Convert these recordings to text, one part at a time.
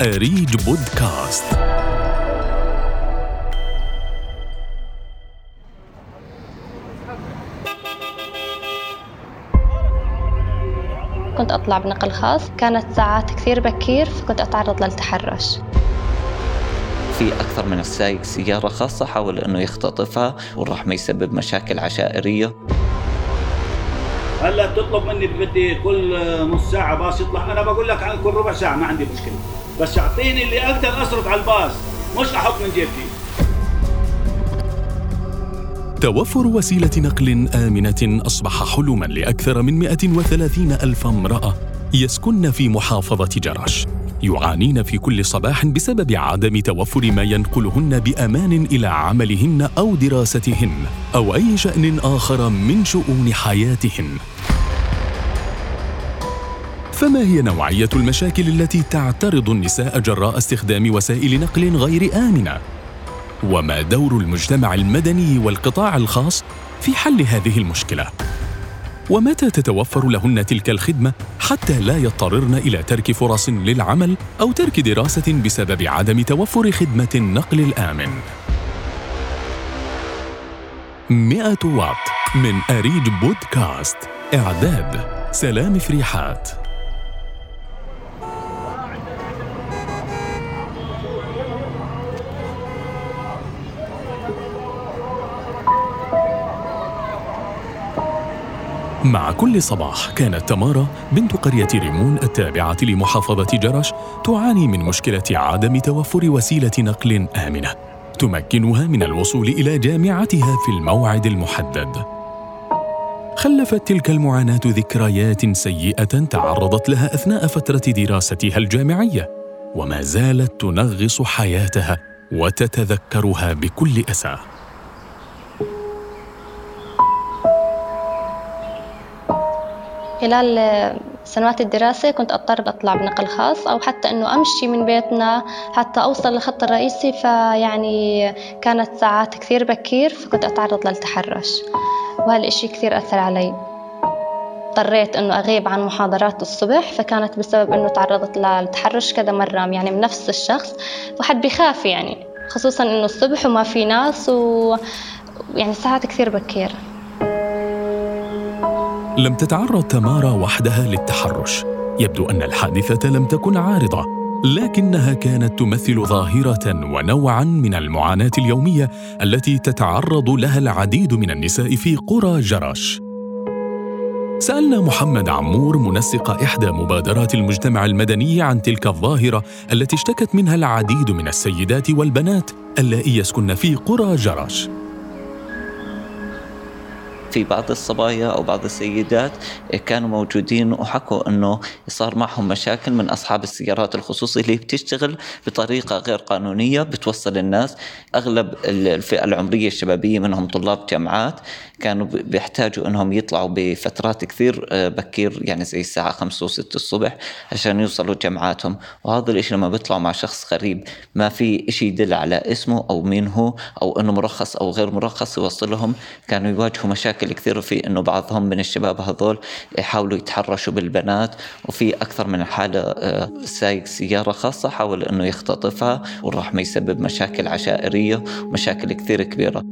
أريج بودكاست. كنت أطلع بنقل خاص. كانت ساعات كثير بكير فكنت أتعرض للتحرش. في أكثر من السايق سيارة خاصة حاول أنه يختطفها وراح ما يسبب مشاكل عشائرية. هلا بتطلب مني بدي كل نص ساعة باص يطلع. أنا بقول لك كل ربع ساعة ما عندي مشكلة. بس أعطيني اللي أقدر أصرف على الباص مش أحط من جيبي. توفر وسيلة نقل آمنة أصبح حلما لأكثر من 130 ألف امرأة يسكن في محافظة جرش. يعانين في كل صباح بسبب عدم توفر ما ينقلهن بأمان إلى عملهن أو دراستهن أو أي شأن آخر من شؤون حياتهن. فما هي نوعية المشاكل التي تعترض النساء جراء استخدام وسائل نقل غير آمنة؟ وما دور المجتمع المدني والقطاع الخاص في حل هذه المشكلة؟ ومتى تتوفر لهن تلك الخدمة حتى لا يضطررن إلى ترك فرص للعمل أو ترك دراسة بسبب عدم توفر خدمة النقل الآمن؟ 100 واط من أريج بودكاست. إعداد سلام فريحات. مع كل صباح كانت تمارا بنت قرية ريمون التابعة لمحافظة جرش تعاني من مشكلة عدم توفر وسيلة نقل آمنة تمكنها من الوصول إلى جامعتها في الموعد المحدد. خلفت تلك المعاناة ذكريات سيئة تعرضت لها أثناء فترة دراستها الجامعية، وما زالت تنغص حياتها وتتذكرها بكل أسى. خلال سنوات الدراسة كنت أضطر أطلع بنقل خاص أو حتى إنه أمشي من بيتنا حتى أوصل للخط الرئيسي فيعني كانت ساعات كثير بكير فكنت أتعرض للتحرش. وهالإشي كثير أثر علي. اضطريت إنه أغيب عن محاضرات الصبح فكانت بسبب إنه تعرضت للتحرش كذا مرة يعني من نفس الشخص. واحد بيخاف يعني خصوصا إنه الصبح وما في ناس و يعني ساعات كثير بكير. لم تتعرض تمارا وحدها للتحرش. يبدو أن الحادثة لم تكن عارضة لكنها كانت تمثل ظاهرة ونوعا من المعاناة اليومية التي تتعرض لها العديد من النساء في قرى جرش سألنا محمد عمور منسق إحدى مبادرات المجتمع المدني عن تلك الظاهرة التي اشتكت منها العديد من السيدات والبنات اللائي يسكن في قرى جرش في بعض الصبايا أو بعض السيدات كانوا موجودين وحكوا إنه صار معهم مشاكل من أصحاب السيارات الخصوصية اللي بتشتغل بطريقة غير قانونية بتوصل الناس. أغلب الفئة العمرية الشبابية منهم طلاب جامعات كانوا بيحتاجوا إنهم يطلعوا بفترات كثير آه، بكير يعني زي الساعة 5 و6 الصبح عشان يوصلوا جامعاتهم. وهذا الشيء لما بيطلعوا مع شخص غريب ما في شيء يدل على اسمه أو مين هو أو إنه مرخص أو غير مرخص يوصلهم. كانوا يواجهوا مشاكل مشاكل كثير في إنه بعضهم من الشباب هذول يحاولوا يتحرشوا بالبنات وفي أكثر من حالة آه، سايق سيارة خاصة حاول إنه يختطفها وراح ما يسبب مشاكل عشائرية ومشاكل كثير كبيرة.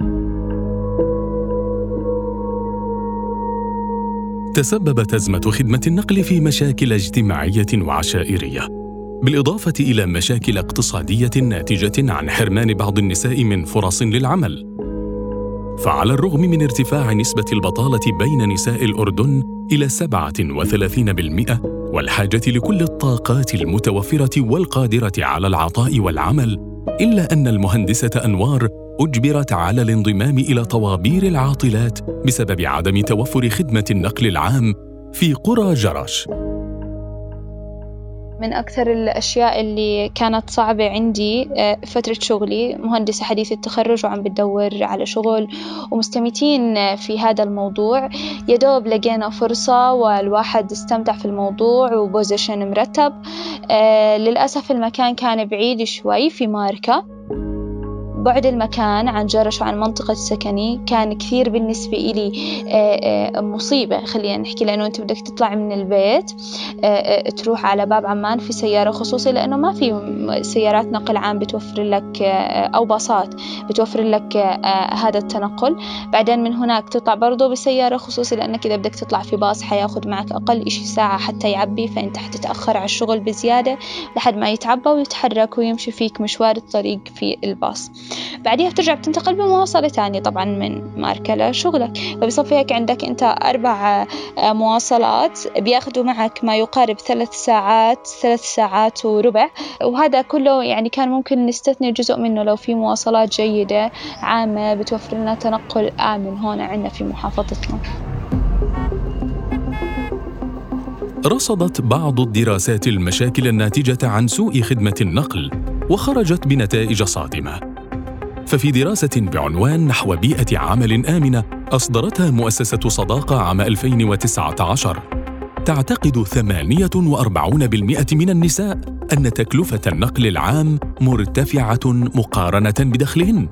تسببت أزمة خدمة النقل في مشاكل اجتماعية وعشائرية بالإضافة إلى مشاكل اقتصادية ناتجة عن حرمان بعض النساء من فرص للعمل. فعلى الرغم من ارتفاع نسبة البطالة بين نساء الأردن إلى 37% والحاجة لكل الطاقات المتوفرة والقادرة على العطاء والعمل، إلا أن المهندسة أنوار أجبرت على الانضمام إلى طوابير العاطلات بسبب عدم توفر خدمة النقل العام في قرى جرش. من أكثر الأشياء اللي كانت صعبة عندي آه، فترة شغلي مهندسة حديثة التخرج وعم بدور على شغل ومستمتين في هذا الموضوع. يدوب لقينا فرصة والواحد استمتع في الموضوع وبوزيشن مرتب. آه، للأسف المكان كان بعيد شوي في ماركة. بعد المكان عن جرش وعن منطقة السكني كان كثير بالنسبة إلي مصيبة خلينا نحكي لأنه أنت بدك تطلع من البيت تروح على باب عمان في سيارة خصوصي لأنه ما في سيارات نقل عام بتوفر لك أو باصات بتوفر لك هذا التنقل. بعدين من هناك تطلع برضه بسيارة خصوصي لأنك إذا بدك تطلع في باص حياخد معك أقل إشي ساعة حتى يعبي فأنت حتتأخر على الشغل بزيادة لحد ما يتعبى ويتحرك ويمشي فيك مشوار الطريق في الباص. بعديها بترجع بتنتقل بمواصلة تانية طبعا من ماركة لشغلك. فبصفي هيك عندك أنت أربع مواصلات بياخدوا معك ما يقارب ثلاث ساعات ثلاث ساعات وربع. وهذا كله يعني كان ممكن نستثني جزء منه لو في مواصلات جيدة عامة بتوفر لنا تنقل آمن هون عندنا في محافظتنا. رصدت بعض الدراسات المشاكل الناتجة عن سوء خدمة النقل وخرجت بنتائج صادمة. ففي دراسة بعنوان نحو بيئة عمل آمنة أصدرتها مؤسسة صداقة عام 2019 تعتقد 48% من النساء أن تكلفة النقل العام مرتفعة مقارنة بدخلهن.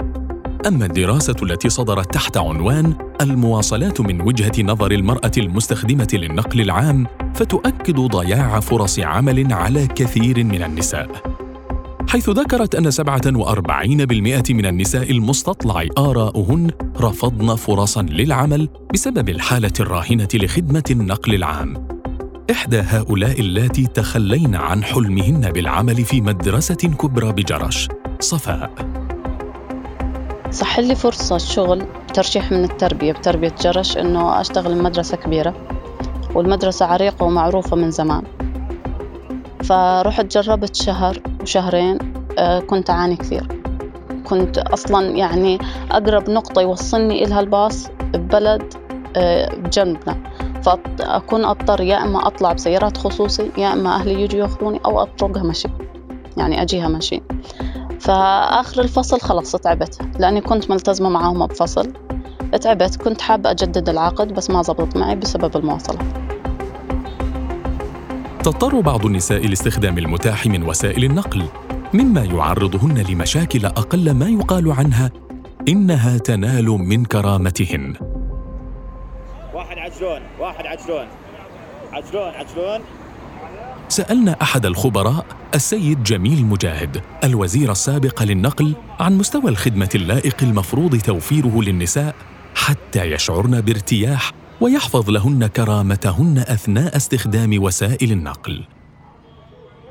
أما الدراسة التي صدرت تحت عنوان المواصلات من وجهة نظر المرأة المستخدمة للنقل العام فتؤكد ضياع فرص عمل على كثير من النساء. حيث ذكرت أن 47% من النساء المستطلع آراؤهن رفضن فرصا للعمل بسبب الحالة الراهنة لخدمة النقل العام. إحدى هؤلاء اللاتي تخلين عن حلمهن بالعمل في مدرسة كبرى بجرش. صفاء. صح لي فرصة شغل ترشيح من التربية بتربية جرش إنه أشتغل بمدرسة كبيرة والمدرسة عريقة ومعروفة من زمان. فرحت جربت شهر وشهرين آه، كنت أعاني كثير. كنت أصلا يعني أقرب نقطة يوصلني إلها الباص ببلد آه، بجنبنا. فأكون أضطر يا إما أطلع بسيارات خصوصي يا إما أهلي يجوا ياخذوني أو أطرقها مشي. يعني أجيها مشي. فآخر الفصل خلص تعبت لأني كنت ملتزمة معاهم بفصل. تعبت كنت حابة أجدد العقد بس ما زبط معي بسبب المواصلات. تضطر بعض النساء لاستخدام المتاح من وسائل النقل مما يعرضهن لمشاكل أقل ما يقال عنها إنها تنال من كرامتهن. واحد عجلون واحد عجلون عجلون عجلون سألنا أحد الخبراء السيد جميل مجاهد الوزير السابق للنقل عن مستوى الخدمة اللائق المفروض توفيره للنساء حتى يشعرن بارتياح ويحفظ لهن كرامتهن أثناء استخدام وسائل النقل.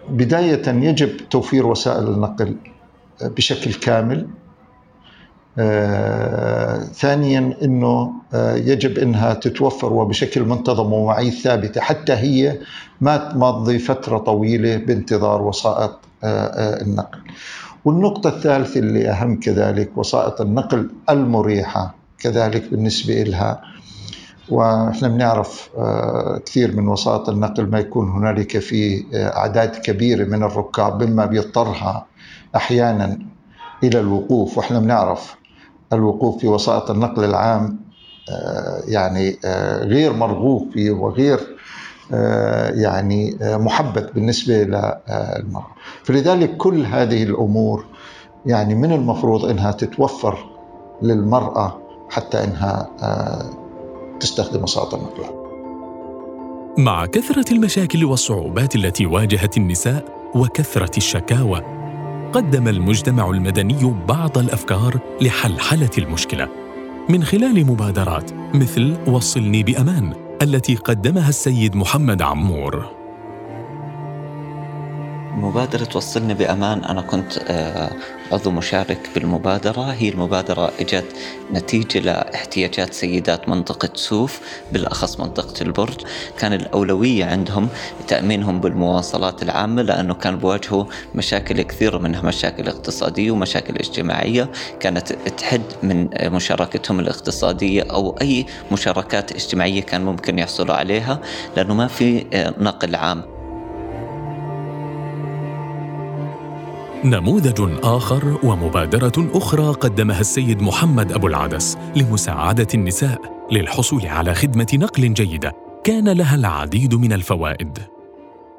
بداية يجب توفير وسائل النقل بشكل كامل. آه، ثانيا إنه آه، يجب إنها تتوفر وبشكل منتظم ومواعيد ثابتة حتى هي ما تمضي فترة طويلة بانتظار وسائط آه، النقل. والنقطة الثالثة اللي أهم كذلك وسائط النقل المريحة كذلك بالنسبة لها وإحنا بنعرف آه، كثير من وسائط النقل ما يكون هنالك في آه، أعداد كبيرة من الركاب مما بيضطرها أحيانا إلى الوقوف. وإحنا بنعرف الوقوف في وسائط النقل العام آه، يعني غير مرغوب فيه وغير يعني محبب بالنسبة للمرأة. فلذلك كل هذه الأمور يعني من المفروض إنها تتوفر للمرأة حتى إنها تستخدم وسائط النقل. مع كثرة المشاكل والصعوبات التي واجهت النساء وكثرة الشكاوى قدم المجتمع المدني بعض الأفكار لحلحلة المشكلة. من خلال مبادرات مثل وصلني بأمان التي قدمها السيد محمد عمور. مبادرة وصلني بأمان. أنا كنت آه، عضو مشارك بالمبادرة. هي المبادرة إجت نتيجة لاحتياجات سيدات منطقة سوف بالأخص منطقة البرج. كان الأولوية عندهم تأمينهم بالمواصلات العامة لأنه كان بواجهوا مشاكل كثيرة منها مشاكل اقتصادية ومشاكل اجتماعية. كانت تحد من مشاركتهم الاقتصادية أو أي مشاركات اجتماعية كان ممكن يحصلوا عليها لأنه ما في آه، نقل عام. نموذج آخر ومبادرة أخرى قدمها السيد محمد أبو العدس لمساعدة النساء للحصول على خدمة نقل جيدة. كان لها العديد من الفوائد.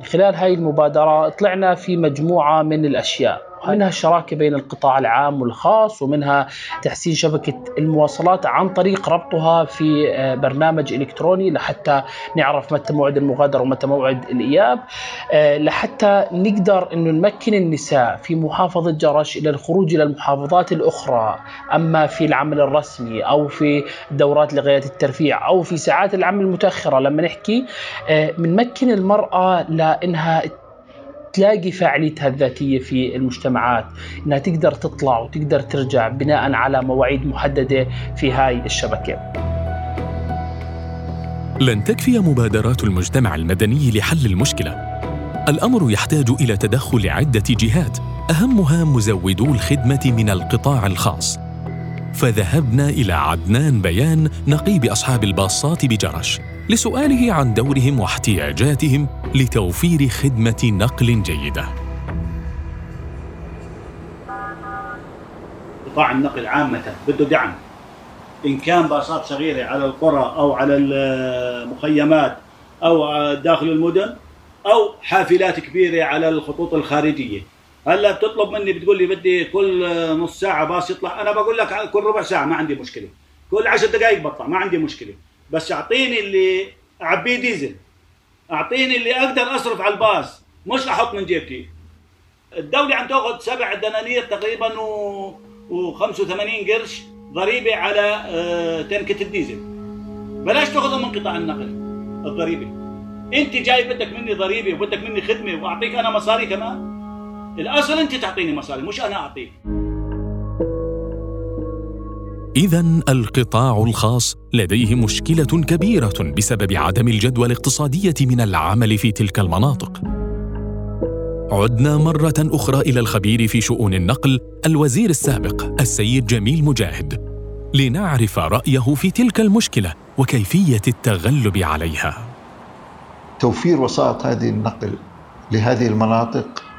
خلال هاي المبادرة طلعنا في مجموعة من الأشياء. منها الشراكة بين القطاع العام والخاص ومنها تحسين شبكة المواصلات عن طريق ربطها في آه، برنامج إلكتروني لحتى نعرف متى موعد المغادرة ومتى موعد الإياب آه، لحتى نقدر أنه نمكن النساء في محافظة جرش إلى الخروج إلى المحافظات الأخرى أما في العمل الرسمي أو في دورات لغاية الترفيع أو في ساعات العمل المتأخرة. لما نحكي بنمكن آه، المرأة لأنها تلاقي فاعليتها الذاتية في المجتمعات إنها تقدر تطلع وتقدر ترجع بناء على مواعيد محددة في هاي الشبكة. لن تكفي مبادرات المجتمع المدني لحل المشكلة. الأمر يحتاج إلى تدخل عدة جهات أهمها مزودو الخدمة من القطاع الخاص. فذهبنا إلى عدنان بيان نقيب أصحاب الباصات بجرش لسؤاله عن دورهم واحتياجاتهم لتوفير خدمة نقل جيدة. قطاع النقل عامة بده دعم. إن كان باصات صغيرة على القرى أو على المخيمات أو داخل المدن أو حافلات كبيرة على الخطوط الخارجية. هلأ بتطلب مني بتقول لي بدي كل نص ساعة باص يطلع. أنا بقول لك كل ربع ساعة ما عندي مشكلة. كل عشر دقائق بطلع. ما عندي مشكلة. بس اعطيني اللي أعبيه ديزل. أعطيني اللي أقدر أصرف على الباص. مش أحط من جيبتي الدولة عم تأخذ سبع دنانير تقريبا و, و 85 قرش ضريبة على آه، تنكة الديزل. بلاش تأخذها من قطاع النقل الضريبة. أنت جاي بدك مني ضريبة وبدك مني خدمة وأعطيك أنا مصاري كمان؟ الأصل أنت تعطيني مصاري مش أنا أعطيك. اذا القطاع الخاص لديه مشكلة كبيرة بسبب عدم الجدوى الاقتصادية من العمل في تلك المناطق. عدنا مرة أخرى إلى الخبير في شؤون النقل الوزير السابق السيد جميل مجاهد لنعرف رأيه في تلك المشكلة وكيفية التغلب عليها. توفير وسائط هذه النقل لهذه المناطق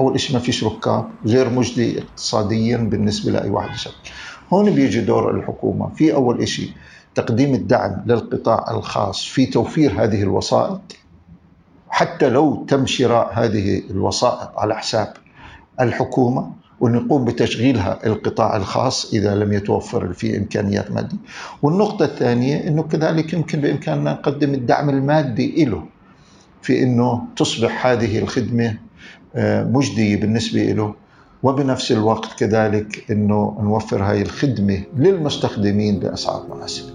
أول شيء ما فيش ركاب غير مجدي اقتصاديا بالنسبة لأي واحد يشتغل. هون بيجي دور الحكومة. في أول شيء تقديم الدعم للقطاع الخاص. في توفير هذه الوسائط حتى لو تم شراء هذه الوسائط على حساب الحكومة ونقوم بتشغيلها القطاع الخاص إذا لم يتوفر في إمكانيات مادية. والنقطة الثانية إنه كذلك يمكن بإمكاننا نقدم الدعم المادي له في إنه تصبح هذه الخدمة آه، مجدية بالنسبة له وبنفس الوقت كذلك أنه نوفر هاي الخدمة للمستخدمين بأسعار مناسبة.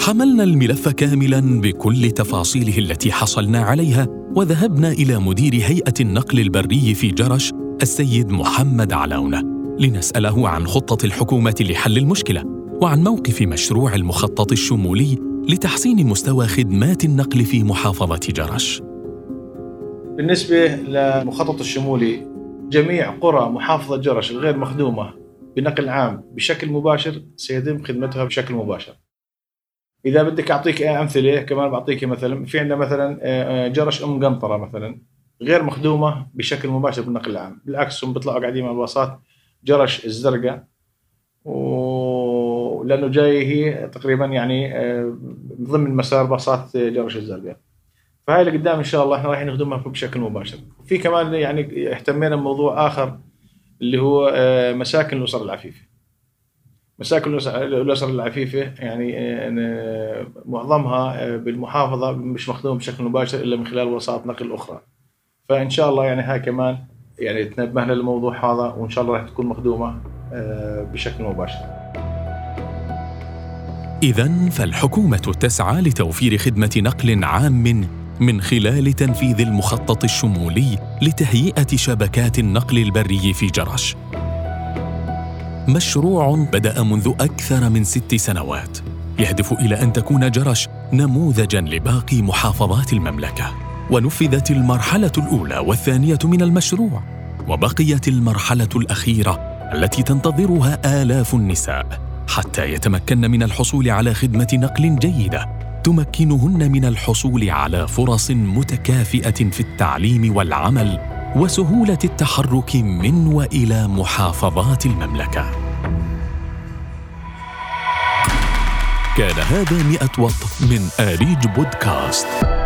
حملنا الملف كاملا بكل تفاصيله التي حصلنا عليها وذهبنا إلى مدير هيئة النقل البري في جرش السيد محمد علاونة لنسأله عن خطة الحكومة لحل المشكلة وعن موقف مشروع المخطط الشمولي لتحسين مستوى خدمات النقل في محافظة جرش. بالنسبة للمخطط الشمولي جميع قرى محافظة جرش الغير مخدومة بنقل عام بشكل مباشر سيتم خدمتها بشكل مباشر. إذا بدك أعطيك أمثلة كمان بعطيك مثلا في عندنا مثلا آه، جرش أم قنطرة مثلا غير مخدومة بشكل مباشر بالنقل العام بالعكس هم بيطلعوا قاعدين مع الباصات جرش الزرقاء ولأنه جاي هي تقريبا يعني آه، ضمن مسار باصات جرش الزرقاء. فهاي اللي قدام إن شاء الله إحنا رايحين نخدمها بشكل مباشر. في كمان يعني اهتمينا بموضوع آخر اللي هو آه، مساكن الأسر العفيفة. مساكن الأسر العفيفة يعني آه، معظمها آه، بالمحافظة مش مخدوم بشكل مباشر إلا من خلال وسائط نقل أخرى. فإن شاء الله يعني هاي كمان يعني تنبهنا للموضوع هذا وإن شاء الله راح تكون مخدومة بشكل مباشر. إذا فالحكومة تسعى لتوفير خدمة نقل عام من خلال تنفيذ المخطط الشمولي لتهيئة شبكات النقل البري في جرش. مشروع بدأ منذ أكثر من ست سنوات. يهدف إلى أن تكون جرش نموذجا لباقي محافظات المملكة. ونفذت المرحلة الأولى والثانية من المشروع وبقيت المرحلة الأخيرة التي تنتظرها آلاف النساء حتى يتمكن من الحصول على خدمة نقل جيدة. تمكنهن من الحصول على فرص متكافئة في التعليم والعمل وسهولة التحرك من وإلى محافظات المملكة. كان هذا مئة وط من آريج بودكاست.